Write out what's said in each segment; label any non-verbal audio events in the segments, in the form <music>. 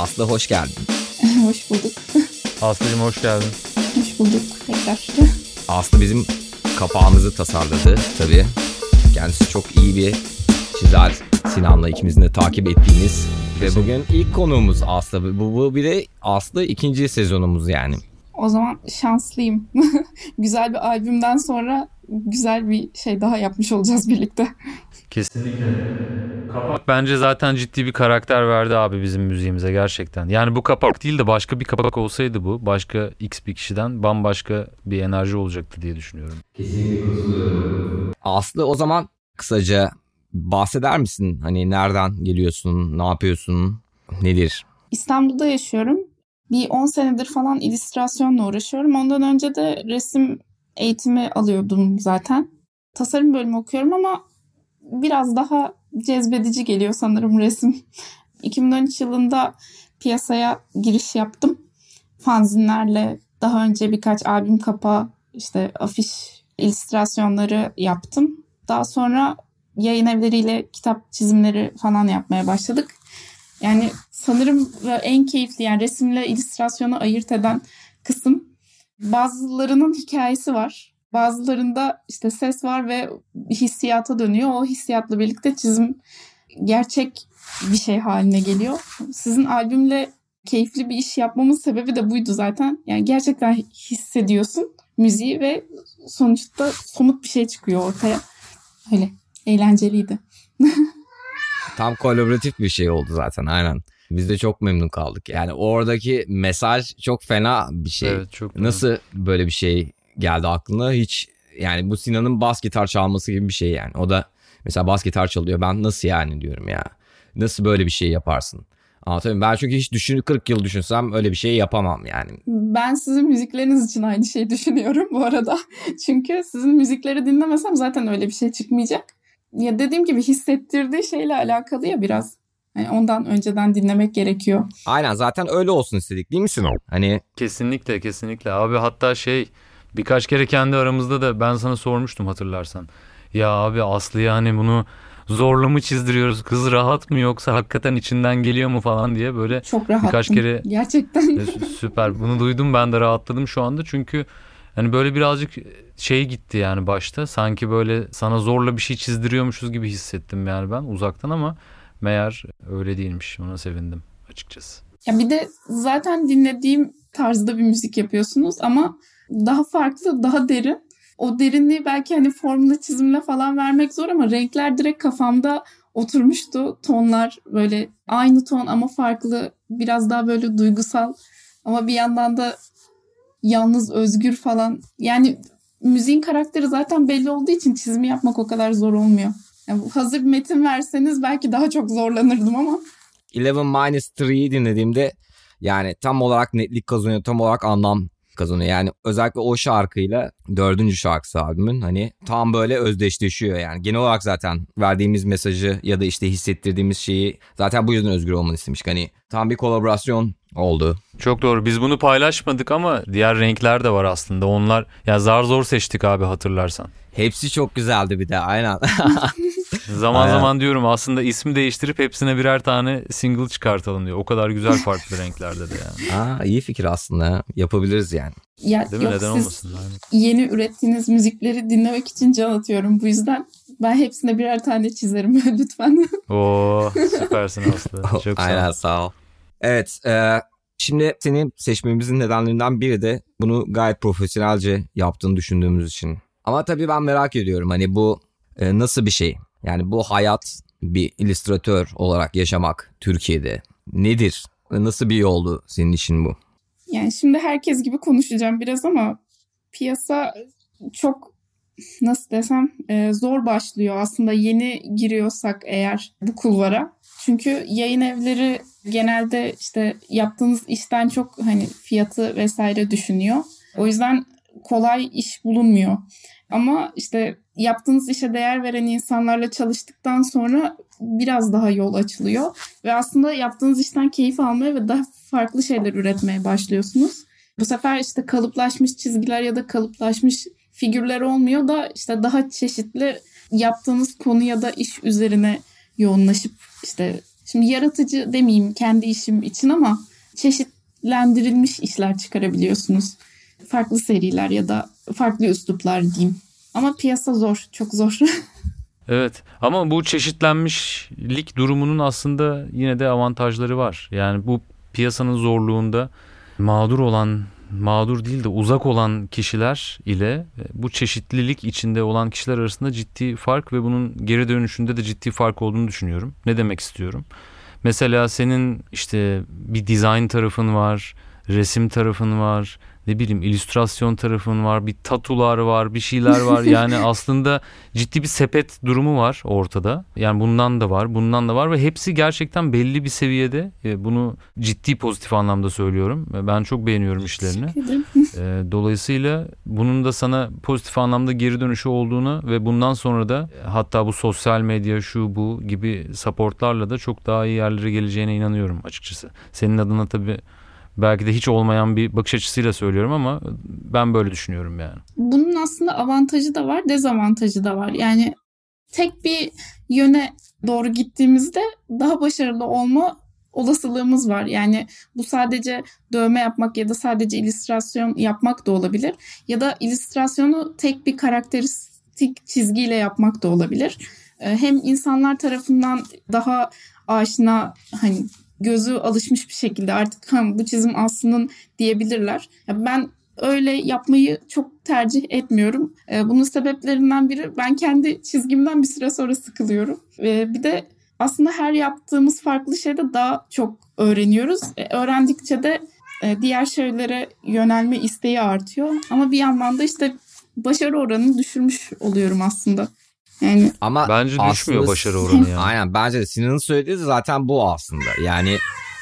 Aslı hoş geldin. <laughs> hoş bulduk. <laughs> Aslı'cığım hoş geldin. Hoş bulduk tekrar. <laughs> Aslı bizim kapağımızı tasarladı tabii. Kendisi çok iyi bir çizer. Sinan'la ikimizin de takip ettiğimiz. Ve bugün ilk konuğumuz Aslı. Bu, bu bir de Aslı ikinci sezonumuz yani. O zaman şanslıyım. güzel bir albümden sonra güzel bir şey daha yapmış olacağız birlikte. Kesinlikle. Kapak bence zaten ciddi bir karakter verdi abi bizim müziğimize gerçekten. Yani bu kapak değil de başka bir kapak olsaydı bu başka x bir kişiden bambaşka bir enerji olacaktı diye düşünüyorum. Kesinlikle katılıyorum. Aslı o zaman kısaca bahseder misin? Hani nereden geliyorsun, ne yapıyorsun, nedir? İstanbul'da yaşıyorum. Bir 10 senedir falan illüstrasyonla uğraşıyorum. Ondan önce de resim eğitimi alıyordum zaten. Tasarım bölümü okuyorum ama biraz daha cezbedici geliyor sanırım resim. <laughs> 2013 yılında piyasaya giriş yaptım. Fanzinlerle daha önce birkaç albüm kapağı, işte afiş illüstrasyonları yaptım. Daha sonra yayın evleriyle kitap çizimleri falan yapmaya başladık. Yani sanırım en keyifli yani resimle illüstrasyonu ayırt eden kısım bazılarının hikayesi var. Bazılarında işte ses var ve hissiyata dönüyor. O hissiyatla birlikte çizim gerçek bir şey haline geliyor. Sizin albümle keyifli bir iş yapmamın sebebi de buydu zaten. Yani gerçekten hissediyorsun müziği ve sonuçta somut bir şey çıkıyor ortaya. Öyle eğlenceliydi. <laughs> Tam kolaboratif bir şey oldu zaten aynen. Biz de çok memnun kaldık. Yani oradaki mesaj çok fena bir şey. Evet, çok Nasıl böyle bir şey geldi aklına? Hiç yani bu Sinan'ın bas gitar çalması gibi bir şey yani. O da mesela bas gitar çalıyor. Ben nasıl yani diyorum ya. Nasıl böyle bir şey yaparsın? Anlatayım. Ben çünkü hiç düşün 40 yıl düşünsem öyle bir şey yapamam yani. Ben sizin müzikleriniz için aynı şeyi düşünüyorum bu arada. <laughs> çünkü sizin müzikleri dinlemesem zaten öyle bir şey çıkmayacak. Ya dediğim gibi hissettirdiği şeyle alakalı ya biraz. Yani ondan önceden dinlemek gerekiyor. Aynen zaten öyle olsun istedik değil mi Sinan? Hani kesinlikle kesinlikle abi hatta şey birkaç kere kendi aramızda da ben sana sormuştum hatırlarsan. Ya abi Aslı yani bunu zorla mı çizdiriyoruz? Kız rahat mı yoksa hakikaten içinden geliyor mu falan diye böyle Çok rahattım. birkaç kere gerçekten. süper. Bunu duydum ben de rahatladım şu anda çünkü hani böyle birazcık şey gitti yani başta. Sanki böyle sana zorla bir şey çizdiriyormuşuz gibi hissettim yani ben uzaktan ama meğer öyle değilmiş. Ona sevindim açıkçası. Ya bir de zaten dinlediğim tarzda bir müzik yapıyorsunuz ama daha farklı, daha derin. O derinliği belki hani formla çizimle falan vermek zor ama renkler direkt kafamda oturmuştu. Tonlar böyle aynı ton ama farklı, biraz daha böyle duygusal ama bir yandan da yalnız, özgür falan. Yani müziğin karakteri zaten belli olduğu için çizimi yapmak o kadar zor olmuyor. Yani hazır bir metin verseniz belki daha çok zorlanırdım ama. Eleven Minus 3'yi dinlediğimde yani tam olarak netlik kazanıyor, tam olarak anlam kazanıyor. Yani özellikle o şarkıyla dördüncü şarkısı albümün hani tam böyle özdeşleşiyor yani. Genel olarak zaten verdiğimiz mesajı ya da işte hissettirdiğimiz şeyi zaten bu yüzden özgür olmanı istemiştik. Hani tam bir kolaborasyon oldu. Çok doğru. Biz bunu paylaşmadık ama diğer renkler de var aslında. Onlar ya zar zor seçtik abi hatırlarsan. Hepsi çok güzeldi bir de aynen. <laughs> zaman aynen. zaman diyorum aslında ismi değiştirip hepsine birer tane single çıkartalım diyor. O kadar güzel <laughs> farklı renklerde de yani. Aa, iyi fikir aslında. Yapabiliriz yani. Ya, Değil mi? Yok, Neden siz olmasın? Yani. Yeni ürettiğiniz müzikleri dinlemek için can atıyorum. Bu yüzden ben hepsine birer tane çizerim <laughs> lütfen. Oo <laughs> süpersin Aslı. Çok sağ Aynen ol. sağ ol. Evet e, şimdi senin seçmemizin nedenlerinden biri de bunu gayet profesyonelce yaptığını düşündüğümüz için. Ama tabii ben merak ediyorum hani bu e, nasıl bir şey? Yani bu hayat bir illüstratör olarak yaşamak Türkiye'de nedir? Nasıl bir yoldu senin için bu? Yani şimdi herkes gibi konuşacağım biraz ama piyasa çok nasıl desem e, zor başlıyor aslında yeni giriyorsak eğer bu kulvara. Çünkü yayın evleri genelde işte yaptığınız işten çok hani fiyatı vesaire düşünüyor. O yüzden kolay iş bulunmuyor. Ama işte yaptığınız işe değer veren insanlarla çalıştıktan sonra biraz daha yol açılıyor. Ve aslında yaptığınız işten keyif almaya ve daha farklı şeyler üretmeye başlıyorsunuz. Bu sefer işte kalıplaşmış çizgiler ya da kalıplaşmış figürler olmuyor da işte daha çeşitli yaptığınız konu ya da iş üzerine yoğunlaşıp işte şimdi yaratıcı demeyeyim kendi işim için ama çeşitlendirilmiş işler çıkarabiliyorsunuz. Farklı seriler ya da farklı üsluplar diyeyim. Ama piyasa zor, çok zor. <laughs> Evet ama bu çeşitlenmişlik durumunun aslında yine de avantajları var. Yani bu piyasanın zorluğunda mağdur olan mağdur değil de uzak olan kişiler ile e, bu çeşitlilik içinde olan kişiler arasında ciddi fark ve bunun geri dönüşünde de ciddi fark olduğunu düşünüyorum. Ne demek istiyorum? Mesela senin işte bir design tarafın var, resim tarafın var, ne bileyim illüstrasyon tarafın var, bir tatular var, bir şeyler var. <laughs> Yani aslında ciddi bir sepet durumu var ortada. Yani bundan da var, bundan da var ve hepsi gerçekten belli bir seviyede. E, bunu ciddi pozitif anlamda söylüyorum. Ben çok beğeniyorum işlerini. E, dolayısıyla bunun da sana pozitif anlamda geri dönüşü olduğunu ve bundan sonra da hatta bu sosyal medya şu bu gibi supportlarla da çok daha iyi yerlere geleceğine inanıyorum açıkçası. Senin adına tabii belki de hiç olmayan bir bakış açısıyla söylüyorum ama ben böyle düşünüyorum yani. Bunun aslında avantajı da var, dezavantajı da var. Yani tek bir yöne doğru gittiğimizde daha başarılı olma olasılığımız var. Yani bu sadece dövme yapmak ya da sadece illüstrasyon yapmak da olabilir. Ya da illüstrasyonu tek bir karakteristik çizgiyle yapmak da olabilir. Ee, hem insanlar tarafından daha aşina hani gözü alışmış bir şekilde artık ha, bu çizim aslının diyebilirler. Ya ben öyle yapmayı çok tercih etmiyorum. Ee, bunun sebeplerinden biri ben kendi çizgimden bir süre sonra sıkılıyorum. Ee, bir de aslında her yaptığımız farklı şeyde daha çok öğreniyoruz. Ee, öğrendikçe de e, diğer şeylere yönelme isteği artıyor. Ama bir yandan da işte başarı oranını düşürmüş oluyorum aslında. Yani Ama Bence düşmüyor aslında- başarı oranı yani. <laughs> Aynen bence de Sinan'ın söylediği de zaten bu aslında. Yani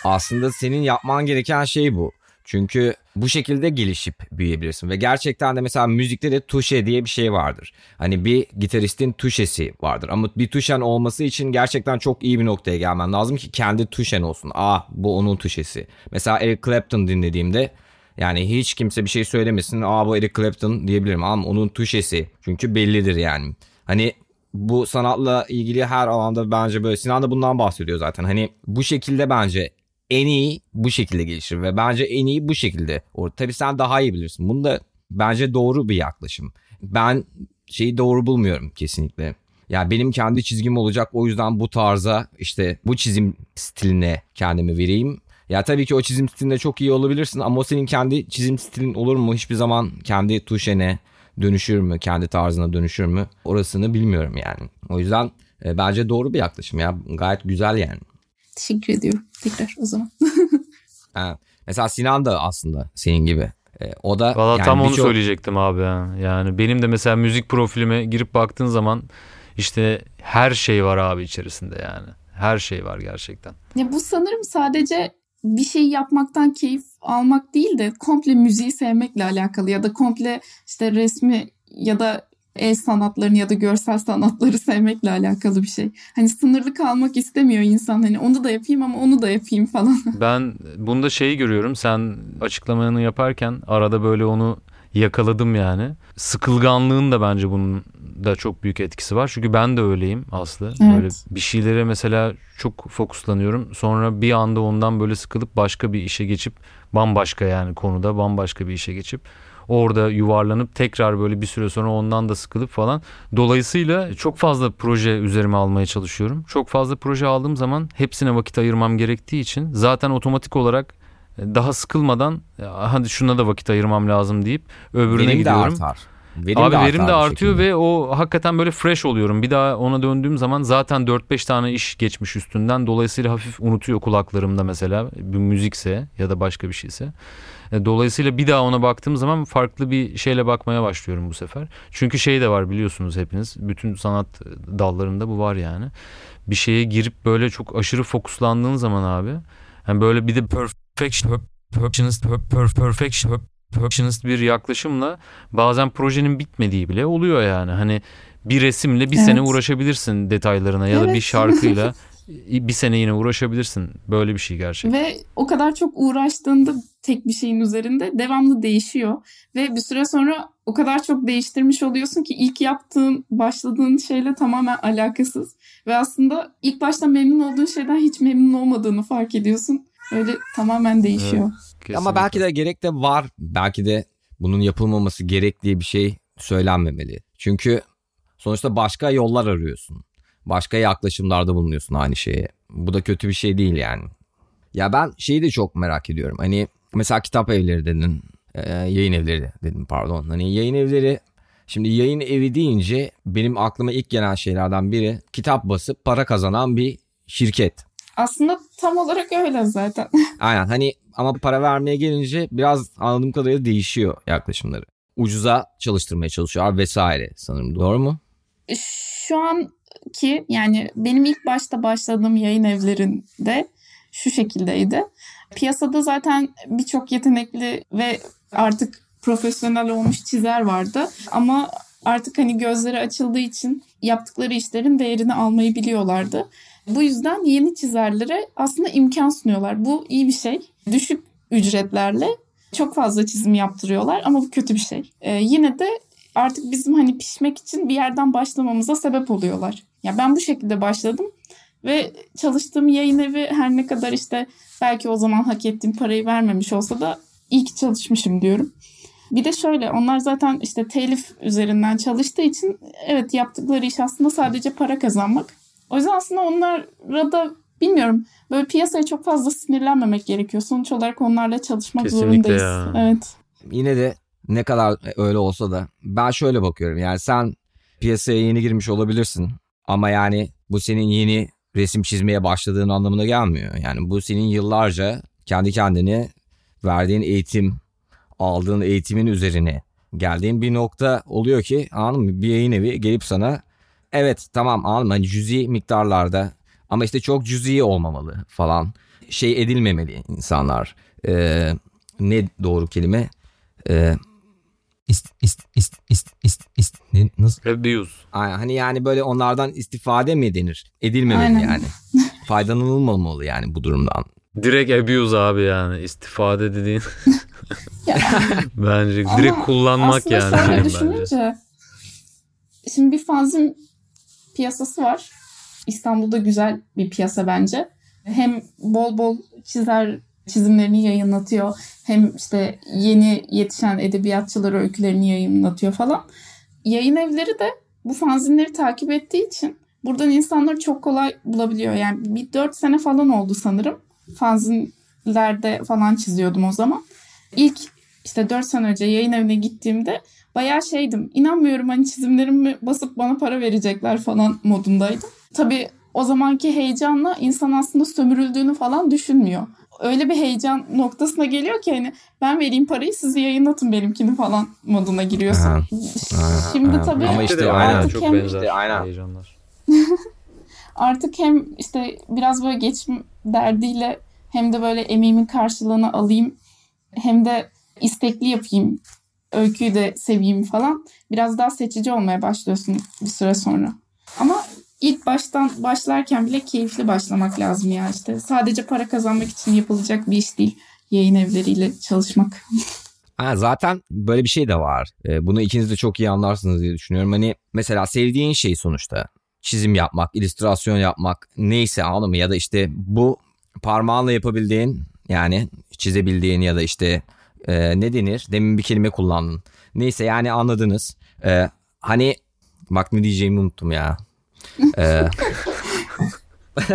aslında senin yapman gereken şey bu. Çünkü bu şekilde gelişip büyüyebilirsin. Ve gerçekten de mesela müzikte de tuşe diye bir şey vardır. Hani bir gitaristin tuşesi vardır. Ama bir tuşen olması için gerçekten çok iyi bir noktaya gelmen lazım ki kendi tuşen olsun. Aa bu onun tuşesi. Mesela Eric Clapton dinlediğimde yani hiç kimse bir şey söylemesin. Aa bu Eric Clapton diyebilirim ama onun tuşesi. Çünkü bellidir yani. Hani bu sanatla ilgili her alanda bence böyle Sinan da bundan bahsediyor zaten. Hani bu şekilde bence en iyi bu şekilde gelişir ve bence en iyi bu şekilde. Or tabii sen daha iyi bilirsin. Bunu da bence doğru bir yaklaşım. Ben şeyi doğru bulmuyorum kesinlikle. Ya benim kendi çizgim olacak o yüzden bu tarza işte bu çizim stiline kendimi vereyim. Ya tabii ki o çizim stilinde çok iyi olabilirsin ama o senin kendi çizim stilin olur mu? Hiçbir zaman kendi tuşene dönüşür mü? Kendi tarzına dönüşür mü? Orasını bilmiyorum yani. O yüzden e, bence doğru bir yaklaşım ya. Gayet güzel yani. teşekkür ediyorum tekrar o zaman. <laughs> Ha, Mesela Sinan da aslında senin gibi. E, o da Valla yani tam onu birçok- söyleyecektim abi ya. Yani benim de mesela müzik profilime girip baktığın zaman işte her şey var abi içerisinde yani. Her şey var gerçekten. Ya bu sanırım sadece bir şey yapmaktan keyif almak değil de komple müziği sevmekle alakalı ya da komple işte resmi ya da el sanatlarını ya da görsel sanatları <laughs> sevmekle alakalı bir şey. Hani sınırlı kalmak istemiyor insan. Hani onu da yapayım ama onu da yapayım falan. <laughs> Ben bunda şeyi görüyorum. Sen açıklamanı yaparken arada böyle onu yakaladım yani. Sıkılganlığın da bence bunun da çok büyük etkisi var. Çünkü ben de öyleyim Aslı. Evet. Böyle bir şeylere mesela çok fokuslanıyorum. Sonra bir anda ondan böyle sıkılıp başka bir işe geçip bambaşka yani konuda bambaşka bir işe geçip orada yuvarlanıp tekrar böyle bir süre sonra ondan da sıkılıp falan. Dolayısıyla çok fazla proje üzerime almaya çalışıyorum. Çok fazla proje aldığım zaman hepsine vakit ayırmam gerektiği için zaten otomatik olarak daha sıkılmadan "Ya hadi şuna da vakit ayırmam lazım deyip öbürüne de gidiyorum. artar. Verim Abi de verim de artıyor şekilde. ve o hakikaten böyle fresh oluyorum. Bir daha ona döndüğüm zaman zaten 4-5 tane iş geçmiş üstünden. Dolayısıyla hafif unutuyor kulaklarımda mesela bir müzikse ya da başka bir şeyse. E, Dolayısıyla bir daha ona baktığım zaman farklı bir şeyle bakmaya başlıyorum bu sefer. Çünkü şey de var biliyorsunuz hepiniz. Bütün sanat dallarında bu var yani. Bir şeye girip böyle çok aşırı fokuslandığın zaman abi. Yani böyle bir de perfection, perfectionist, per- perfection, perfectionist bir yaklaşımla bazen projenin bitmediği bile oluyor yani. Hani bir resimle bir sene Evet. uğraşabilirsin detaylarına ya da bir Evet. şarkıyla <laughs> bir sene yine uğraşabilirsin. Böyle bir şey gerçekten. Ve o kadar çok uğraştığında tek bir şeyin üzerinde devamlı değişiyor. Ve bir süre sonra o kadar çok değiştirmiş oluyorsun ki ilk yaptığın, başladığın şeyle tamamen alakasız. Ve aslında ilk başta memnun olduğun şeyden hiç memnun olmadığını fark ediyorsun. Öyle tamamen değişiyor. Evet, Ama belki de gerek de var. Belki de bunun yapılmaması gerek diye bir şey söylenmemeli. Çünkü sonuçta başka yollar arıyorsun. Başka yaklaşımlarda bulunuyorsun aynı şeye. Bu da kötü bir şey değil yani. Ya ben şeyi de çok merak ediyorum. Hani mesela kitap evleri dedin. E, yayın evleri dedim pardon. Hani yayın evleri Şimdi yayın evi deyince benim aklıma ilk gelen şeylerden biri kitap basıp para kazanan bir şirket. Aslında tam olarak öyle zaten. <laughs> Aynen hani ama para vermeye gelince biraz anladığım kadarıyla değişiyor yaklaşımları. Ucuza çalıştırmaya çalışıyorlar vesaire sanırım doğru mu? Şu anki yani benim ilk başta başladığım yayın evlerinde şu şekildeydi. Piyasada zaten birçok yetenekli ve artık profesyonel olmuş çizer vardı. Ama artık hani gözleri açıldığı için yaptıkları işlerin değerini almayı biliyorlardı. Bu yüzden yeni çizerlere aslında imkan sunuyorlar. Bu iyi bir şey. Düşük ücretlerle çok fazla çizim yaptırıyorlar ama bu kötü bir şey. Ee, yine de artık bizim hani pişmek için bir yerden başlamamıza sebep oluyorlar. Ya ben bu şekilde başladım ve çalıştığım yayın evi her ne kadar işte belki o zaman hak ettiğim parayı vermemiş olsa da iyi ki çalışmışım diyorum. Bir de şöyle onlar zaten işte telif üzerinden çalıştığı için evet yaptıkları iş aslında sadece para kazanmak. O yüzden aslında onlara da bilmiyorum böyle piyasaya çok fazla sinirlenmemek gerekiyor. Sonuç olarak onlarla çalışmak Kesinlikle zorundayız. ya. Evet. Yine de ne kadar öyle olsa da ben şöyle bakıyorum. Yani sen piyasaya yeni girmiş olabilirsin ama yani bu senin yeni resim çizmeye başladığın anlamına gelmiyor. Yani bu senin yıllarca kendi kendine verdiğin eğitim, aldığın eğitimin üzerine geldiğin bir nokta oluyor ki anladın mı? Bir yayın evi gelip sana evet tamam anladın? Hani cüzi miktarlarda ama işte çok cüzi olmamalı falan. Şey edilmemeli insanlar. Ee, ne doğru kelime? Ee, ist, ist, ist, ist, ist, ist, ne, nasıl? Abuse. Aynen, hani yani böyle onlardan istifade mi denir? Edilmemeli Aynen. yani. Faydalanılmamalı yani bu durumdan. Direkt abuse abi yani istifade dediğin. <laughs> Bence Ama direkt kullanmak aslında yani şöyle benim bence. düşününce şimdi bir fanzin piyasası var. İstanbul'da güzel bir piyasa bence. Hem bol bol çizer çizimlerini yayınlatıyor. Hem işte yeni yetişen edebiyatçıları öykülerini yayınlatıyor falan. Yayın evleri de bu fanzinleri takip ettiği için buradan insanları çok kolay bulabiliyor. Yani bir dört sene falan oldu sanırım. Fanzinlerde falan çiziyordum o zaman. İlk işte 4 sene önce yayın evine gittiğimde bayağı şeydim. İnanmıyorum hani çizimlerimi basıp bana para verecekler falan modundaydım. Tabii o zamanki heyecanla insan aslında sömürüldüğünü falan düşünmüyor. Öyle bir heyecan noktasına geliyor ki hani ben vereyim parayı siz yayınlatın benimkini falan moduna giriyorsun. Şimdi tabii Ama işte aynen aynen. çok hem- benzer İşte aynen. heyecanlar. <laughs> artık hem işte biraz böyle geçim derdiyle hem de böyle emeğimin karşılığını alayım hem de istekli yapayım öyküyü de seveyim falan biraz daha seçici olmaya başlıyorsun bir süre sonra. Ama ilk baştan başlarken bile keyifli başlamak lazım ya işte sadece para kazanmak için yapılacak bir iş değil yayın evleriyle çalışmak. <laughs> Ha, zaten böyle bir şey de var. Ee, bunu ikiniz de çok iyi anlarsınız diye düşünüyorum. Hani mesela sevdiğin şey sonuçta çizim yapmak, illüstrasyon yapmak neyse anladın mı? Ya da işte bu parmağınla yapabildiğin yani çizebildiğin ya da işte e, ne denir? Demin bir kelime kullandın. Neyse yani anladınız. Ee, hani bak ne diyeceğimi unuttum ya. Ee, <laughs>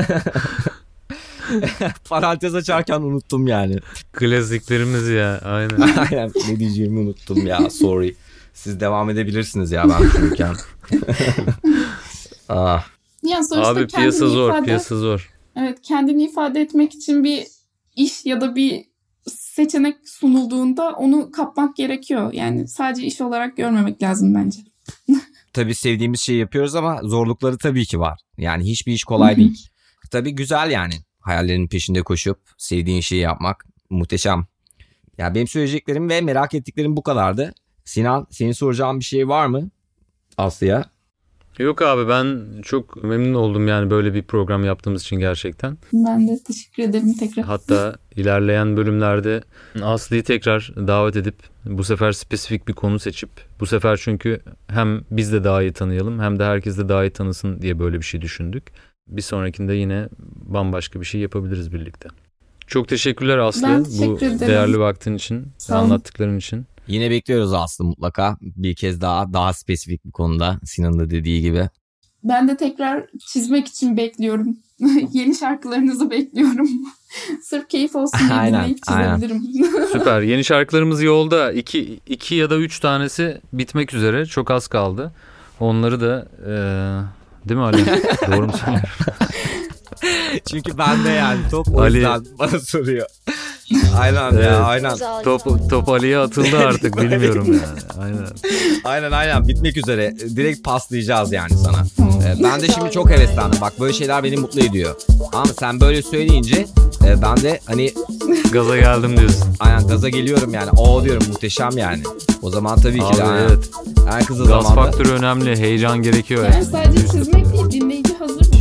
parantez açarken unuttum yani. Klasiklerimiz ya aynen. <laughs> Aynen ne diyeceğimi unuttum ya sorry. Siz devam edebilirsiniz ya ben düşünürken. <laughs> ah, Yani sonuçta abi piyasa zor ifade- piyasa zor. Evet kendini ifade etmek için bir iş ya da bir seçenek sunulduğunda onu kapmak gerekiyor. Yani sadece iş olarak görmemek lazım bence. <laughs> tabii sevdiğimiz şeyi yapıyoruz ama zorlukları tabii ki var. Yani hiçbir iş kolay değil. Tabii güzel yani. Hayallerin peşinde koşup sevdiğin şeyi yapmak muhteşem. Ya benim söyleyeceklerim ve merak ettiklerim bu kadardı. Sinan senin soracağın bir şey var mı Aslı'ya? Yok abi ben çok memnun oldum yani böyle bir program yaptığımız için gerçekten. Ben de teşekkür ederim tekrar. Hatta ilerleyen bölümlerde Aslı'yı tekrar davet edip bu sefer spesifik bir konu seçip bu sefer çünkü hem biz de daha iyi tanıyalım hem de herkes de daha iyi tanısın diye böyle bir şey düşündük. Bir sonrakinde yine bambaşka bir şey yapabiliriz birlikte. Çok teşekkürler Aslı Ben bu teşekkür ederim. değerli vaktin için, Sağ olun. anlattıkların için. Yine bekliyoruz Aslı mutlaka. Bir kez daha daha spesifik bir konuda Sinan'ın da dediği gibi. Ben de tekrar çizmek için bekliyorum. <laughs> Yeni şarkılarınızı bekliyorum. <laughs> Sırf keyif olsun diye Aynen, dinleyip aynen. çizebilirim. <laughs> Süper. Yeni şarkılarımız yolda. İki, iki ya da üç tanesi bitmek üzere. Çok az kaldı. Onları da eee, değil mi Ali? <laughs> Doğru mu söylüyorum? Çünkü ben de yani top o Ali- yüzden bana soruyor. aynen Evet. ya aynen. Top, top Ali'ye atıldı artık bilmiyorum yani. Aynen. Aynen aynen bitmek üzere. Direkt paslayacağız yani sana. Ee, ben de şimdi çok heveslendim. Bak böyle şeyler beni mutlu ediyor. Ama sen böyle söyleyince e, ben de hani <laughs> Gaza geldim diyorsun. aynen gaza geliyorum yani. O diyorum muhteşem yani. O zaman tabii ki Abi de aynen. evet. en kısa Gaz zamanda. faktörü önemli. Heyecan gerekiyor Yani yani. sadece çizmek değil dinleyici hazır